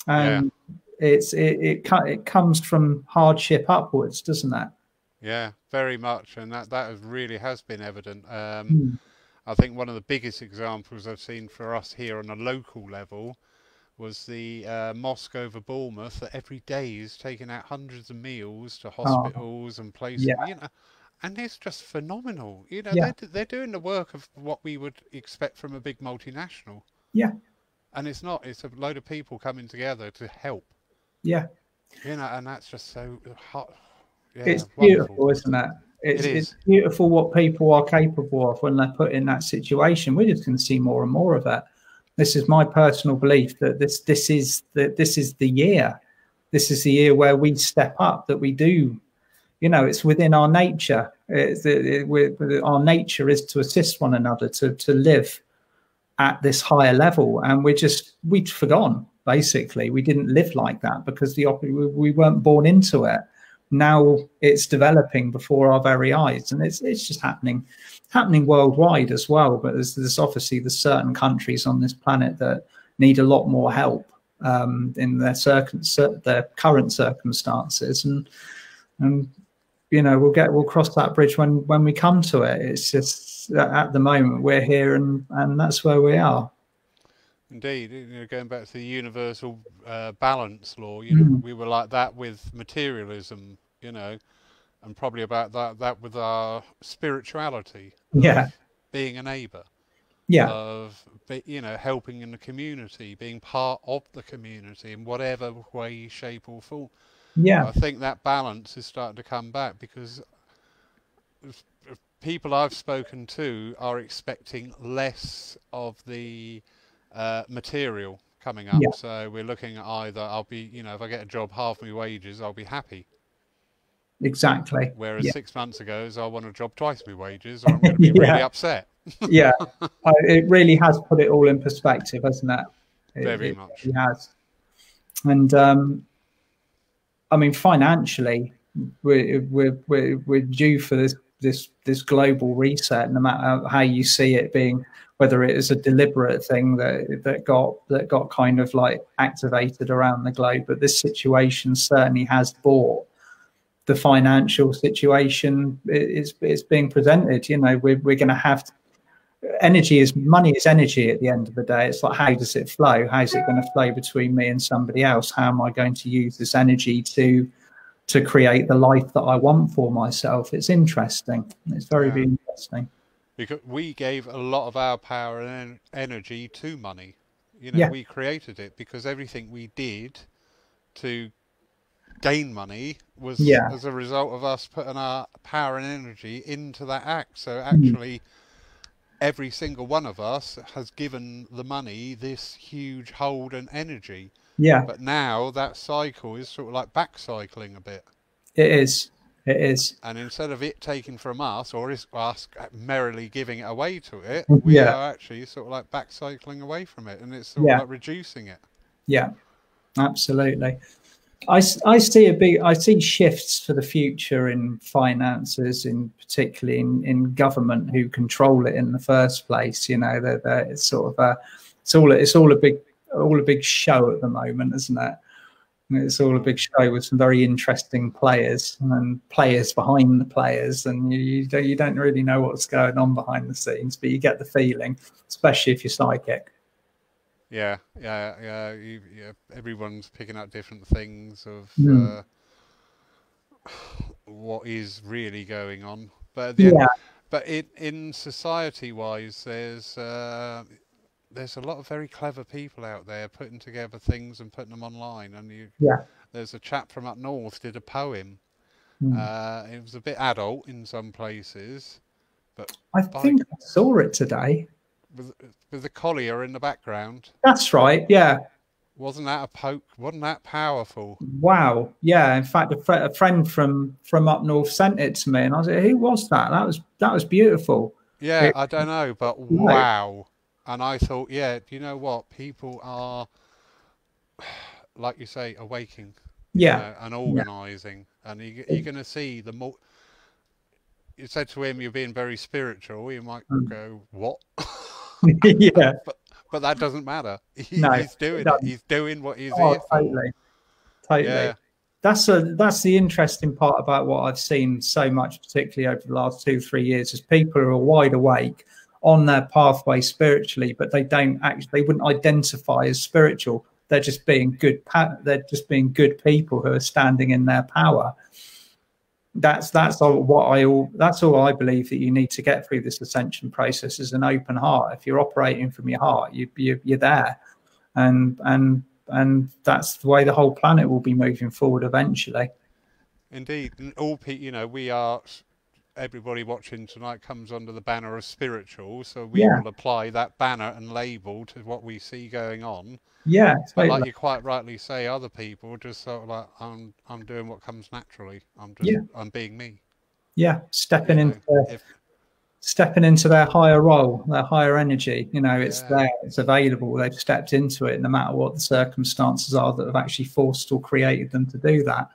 And yeah. it's it, it it comes from hardship upwards, doesn't that? Yeah, very much, and that that really has been evident. Um, mm. I think one of the biggest examples I've seen for us here on a local level was the uh, mosque over Bournemouth that every day is taking out hundreds of meals to oh. hospitals oh, and places. Yeah. You know, and it's just phenomenal. You know, yeah. they're, they're doing the work of what we would expect from a big multinational. Yeah. And it's not. It's a load of people coming together to help. Yeah. You know, and that's just so hot yeah, it's beautiful, wonderful. isn't it? It's, it is. it's beautiful what people are capable of when they're put in that situation. We're just going to see more and more of that. This is my personal belief that this this is the this is the year. This is the year where we step up. That we do, you know, it's within our nature. It's, it, it, our nature is to assist one another to to live at this higher level, and we're just we'd forgotten basically. We didn't live like that because the we weren't born into it now it's developing before our very eyes, and it's it's just happening happening worldwide as well. But there's, there's obviously there's certain countries on this planet that need a lot more help um, in their circum their current circumstances, and and you know we'll get we'll cross that bridge when when we come to it. It's just at the moment we're here, and and that's where we are. Indeed, you know, going back to the universal uh, balance law, you know, mm. we were like that with materialism, you know, and probably about that that with our spirituality. Yeah, being a neighbour. Yeah, of you know helping in the community, being part of the community in whatever way, shape, or form. Yeah, I think that balance is starting to come back because people I've spoken to are expecting less of the uh, material coming up. Yeah. So we're looking at either I'll be, you know, if I get a job half my wages, I'll be happy. Exactly. Whereas yeah. six months ago, is I want a job twice my wages, or I'm going to be yeah. really upset. yeah, it really has put it all in perspective, hasn't it? it Very it, much. It has. And um, I mean, financially, we're, we're, we're, we're due for this this this global reset, no matter how you see it being whether it is a deliberate thing that that got that got kind of like activated around the globe. But this situation certainly has brought the financial situation is is being presented. You know, we're we're going to have energy is money is energy at the end of the day. It's like how does it flow? How's it going to flow between me and somebody else? How am I going to use this energy to to create the life that I want for myself? It's interesting. It's very, yeah. very interesting because we gave a lot of our power and energy to money. You know, yeah. we created it because everything we did to gain money was yeah. as a result of us putting our power and energy into that act. So mm-hmm. actually, mm. every single one of us has given the money this huge hold and energy. Yeah. But now that cycle is sort of like back cycling a bit. It is. It is. And instead of it taking from us or us merrily giving it away to it, we yeah. are actually sort of like back cycling away from it and it's sort yeah. of like reducing it. Yeah, absolutely. I, I see a big I see shifts for the future in finances, in particularly in, in government who control it in the first place. You know, that it's sort of a it's all it's all a big all a big show at the moment, isn't it? It's all a big show with some very interesting players and players behind the players, and you, you don't, you don't really know what's going on behind the scenes, but you get the feeling, especially if you're psychic. Yeah, yeah, yeah. You, yeah everyone's picking up different things of mm. uh, what is really going on, but yeah. End, but it, in society-wise, there's uh, there's a lot of very clever people out there putting together things and putting them online. And you, yeah, there's a chap from up north did a poem. Mm. Uh, it was a bit adult in some places, but I think I saw it today with with the collier in the background. That's right. Yeah. Wasn't that a poke? Wasn't that powerful? Wow. Yeah. In fact, a, fr- a friend from from up north sent it to me, and I was like, "Who was that? That was that was beautiful." Yeah, it, I don't know, but wow and I thought, yeah, you know what? People are, like you say, awaking. Yeah. You know, and organising, yeah. and you, are going to see the more. You said to him, "You're being very spiritual." He might mm. go, "What?" yeah. But but that doesn't matter. He, no, he's doing it. He's doing what he's oh, here totally. for. Totally. Yeah. That's a that's the interesting part about what I've seen so much, particularly over the last two three years, is people are wide awake on their pathway spiritually, but they don't actually, they wouldn't identify as spiritual. They're just being good. They're just being good people who are standing in their power. That's that's all what I all that's all I believe that you need to get through this ascension process is an open heart. If you're operating from your heart, you, you you're there, and and and that's the way the whole planet will be moving forward eventually. Indeed, all people, you know, we are everybody watching tonight comes under the banner of spiritual, so we yeah. will apply that banner and label to what we see going on. Yeah, but like you quite rightly say, other people just sort of like I'm I'm doing what comes naturally. I'm just yeah. I'm being me. Yeah, stepping you know, into if, stepping into their higher role, their higher energy. You know, it's yeah. there, it's available. They've stepped into it, no matter what the circumstances are that have actually forced or created them to do that.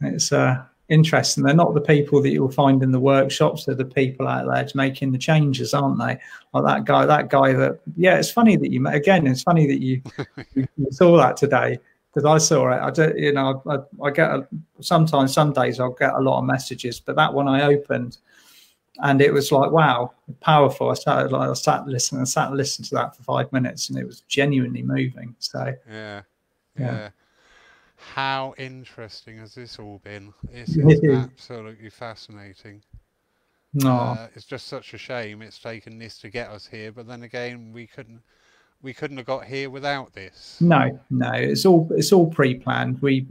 It's uh, interesting. They're not the people that you'll find in the workshops. They're the people out there making the changes, aren't they? Like that guy, that guy that, yeah, it's funny that you, met again, it's funny that you, you saw that today because I saw it. I don't. you know, I, I get a, sometimes some days I'll get a lot of messages, but that one I opened and it was like, wow, powerful. I started like, I sat listening, I sat listening to that for five minutes and it was genuinely moving. So, yeah. yeah. yeah how interesting has this all been? It's, it's absolutely fascinating. No, uh, it's just such a shame it's taken this to get us here. But then again, we couldn't we couldn't have got here without this. No, no, it's all it's all pre-planned. We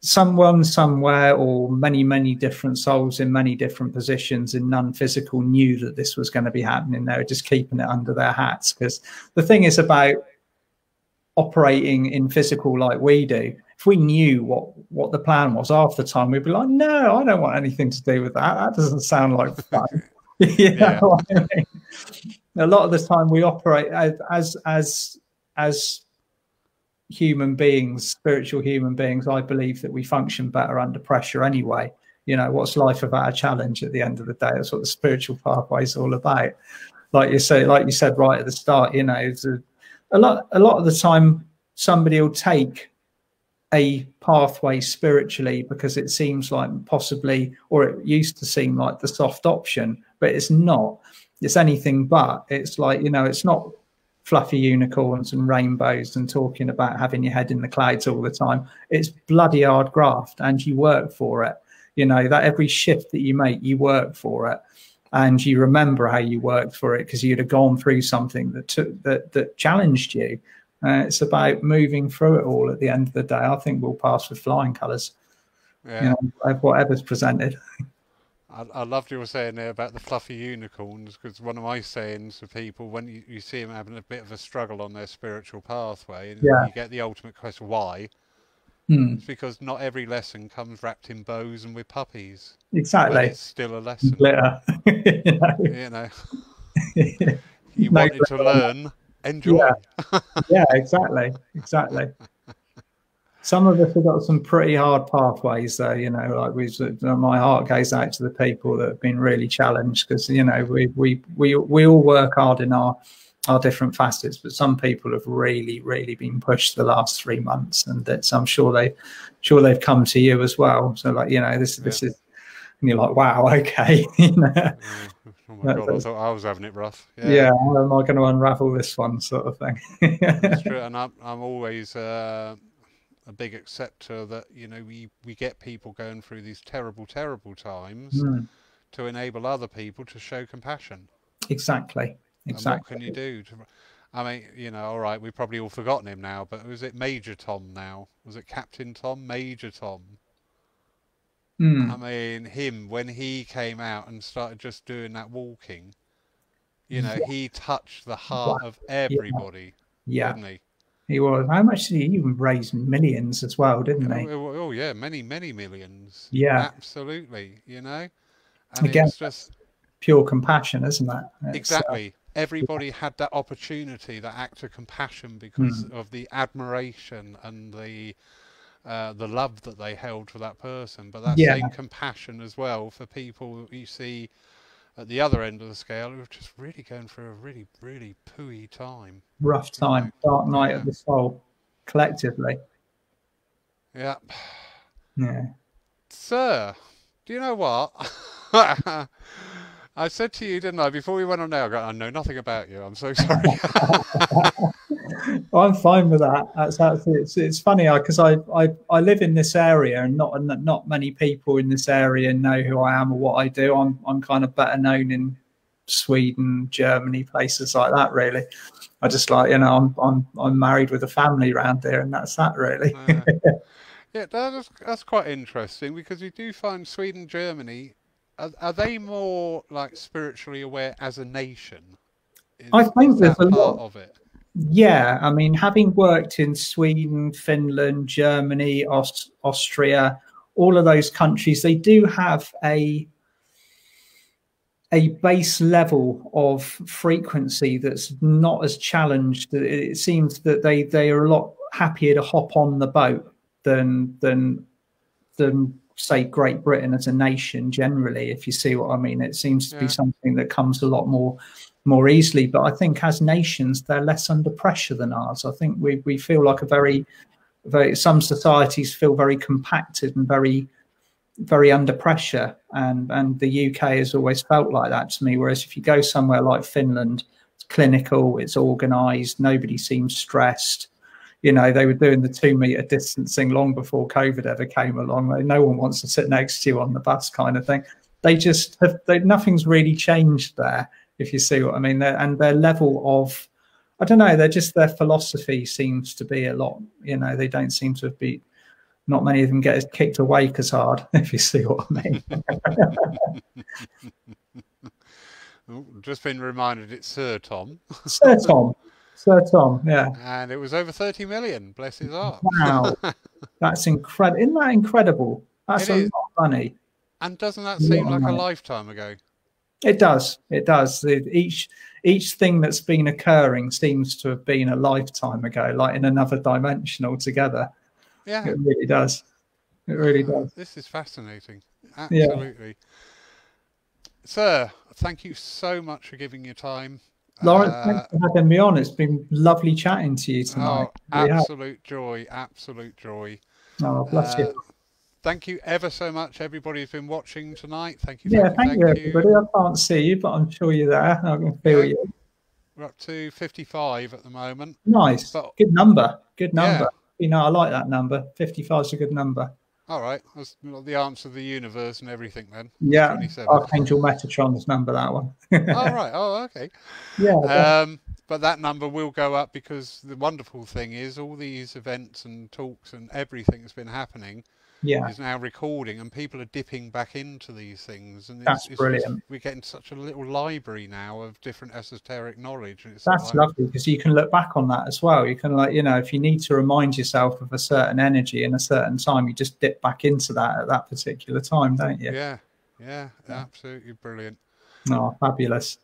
someone somewhere or many many different souls in many different positions in non-physical knew that this was going to be happening. They were just keeping it under their hats because the thing is about operating in physical like we do if we knew what what the plan was half the time, we'd be like, no, I don't want anything to do with that. That doesn't sound like fun. yeah. I mean? A lot of the time we operate as as as human beings, spiritual human beings. I believe that we function better under pressure anyway. You know, what's life about a challenge at the end of the day? That's what the spiritual pathway is all about. Like you say, like you said right at the start, you know, a, a lot a lot of the time somebody will take a pathway spiritually because it seems like possibly, or it used to seem like the soft option, but it's not. It's anything but. It's like, you know, it's not fluffy unicorns and rainbows and talking about having your head in the clouds all the time. It's bloody hard graft and you work for it. You know, that every shift that you make, you work for it. And you remember how you worked for it because you'd have gone through something that took that that challenged you uh, it's about moving through it all at the end of the day. I think we'll pass with flying colours. Yeah. You know, whatever's presented. I, I loved you were saying there about the fluffy unicorns because one of my sayings for people when you, you see them having a bit of a struggle on their spiritual pathway and yeah. you get the ultimate question why hmm. it's because not every lesson comes wrapped in bows and with puppies exactly it's still a lesson Glitter. you know, you, know. you wanted to learn Enjoy. Yeah, yeah exactly, exactly. Some of us have got some pretty hard pathways, though. You know, like we, my heart goes out to the people that have been really challenged because you know we we we we all work hard in our our different facets, but some people have really, really been pushed the last three months, and that's I'm sure they, sure they've come to you as well. So like you know, this yeah. this is, and you're like, wow, okay, you know. Yeah. Oh my god, I thought I was having it rough. Yeah, yeah how am I going to unravel this one, sort of thing? That's true, and I'm I'm always uh, a big acceptor that you know we we get people going through these terrible, terrible times mm. to enable other people to show compassion. Exactly. Exactly. And what can you do? To, I mean, you know, all right, we've probably all forgotten him now, but was it Major Tom now? Was it Captain Tom? Major Tom? Mm. I mean, him when he came out and started just doing that walking, you know, yeah. he touched the heart of everybody. Yeah, didn't he? He was. How much did he even raise? Millions as well, didn't he? Oh, oh, oh yeah, many, many millions. Yeah, absolutely. You know, and again, it's just pure compassion, isn't that? It's, uh, exactly. Uh, Everybody yeah. had that opportunity, that act of compassion, because mm. of the admiration and the uh, the love that they held for that person, but that yeah. same compassion as well for people you see at the other end of the scale who are just really going through a really, really pooey time. Rough time, you know? dark night yeah. of the soul, collectively. Yeah. Yeah. Sir, do you know what? I said to you, didn't I, before we went on there, I, go, I know nothing about you. I'm so sorry. I'm fine with that. That's absolutely. It's, it's funny because I, I I live in this area and not not many people in this area know who I am or what I do. I'm I'm kind of better known in Sweden, Germany, places like that. Really, I just like you know I'm I'm I'm married with a family around there, and that's that really. uh, yeah, that's that's quite interesting because we do find Sweden, Germany are, are they more like spiritually aware as a nation? Is, I think there's a lot of it. Yeah, I mean, having worked in Sweden, Finland, Germany, Aust- Austria, all of those countries, they do have a a base level of frequency that's not as challenged. It seems that they they are a lot happier to hop on the boat than than than say Great Britain as a nation generally, if you see what I mean. It seems to yeah. be something that comes a lot more more easily. But I think as nations, they're less under pressure than ours. I think we we feel like a very very some societies feel very compacted and very very under pressure and and the UK has always felt like that to me whereas if you go somewhere like Finland it's clinical it's organized nobody seems stressed you know they were doing the 2 meter distancing long before covid ever came along no one wants to sit next to you on the bus kind of thing they just have they, nothing's really changed there if you see what i mean they're, and their level of i don't know they're just their philosophy seems to be a lot you know they don't seem to be not many of them get kicked awake as hard, if you see what I mean. oh, just been reminded it's Sir Tom. Sir Tom. Sir Tom, yeah. And it was over 30 million, bless his heart. Wow. That's incredible. Isn't that incredible? That's it a is. lot of money. And doesn't that seem like a lifetime ago? It does. It does. Each each thing that's been occurring seems to have been a lifetime ago, like in another dimension altogether. Yeah, it really does. It really does. This is fascinating. Absolutely. Yeah. Sir, thank you so much for giving your time. Lawrence, uh, thanks for having me on. It's been lovely chatting to you tonight. Oh, absolute joy, absolute joy. Oh, bless uh, you. Thank you ever so much, everybody who's been watching tonight. Thank you. Yeah, thank, thank you, everybody. You. I can't see you, but I'm sure you're there. I can feel yeah. you. We're up to 55 at the moment. Nice. But, Good number. Good number. Yeah you know, I like that number. 55 is a good number. All right. That's the answer of the universe and everything then. Yeah. Archangel Metatron's number, that one. All right. Oh, okay. Yeah. Um, but that number will go up because the wonderful thing is all these events and talks and everything that's been happening yeah. is now recording, and people are dipping back into these things. And that's it's, brilliant. It's, we're getting such a little library now of different esoteric knowledge. that's like, lovely because you can look back on that as well. You can like you know if you need to remind yourself of a certain energy in a certain time, you just dip back into that at that particular time, don't you? Yeah, yeah, yeah. absolutely brilliant. Oh, fabulous.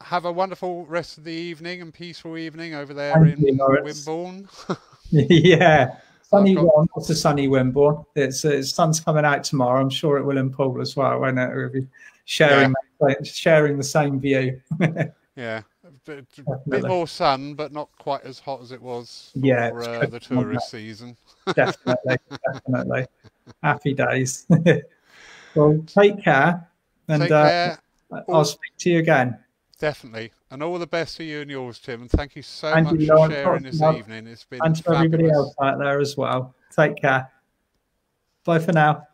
Have a wonderful rest of the evening and peaceful evening over there Thank in you, Wimborne. yeah. Sunny one. It's a sunny Wimborne. It's, uh, it's sun's coming out tomorrow. I'm sure it will in Poole as well, won't it? We'll be sharing yeah. sharing the same view. yeah, a bit, a bit, more sun, but not quite as hot as it was for yeah, uh, the tourist season. definitely, definitely. Happy days. well, take care, and take uh, care. Uh, I'll speak to you again. Definitely. And all the best for you and yours, Tim. And thank you so and much you for sharing this evening. It's been and to everybody else out there as well. Take care. Bye for now.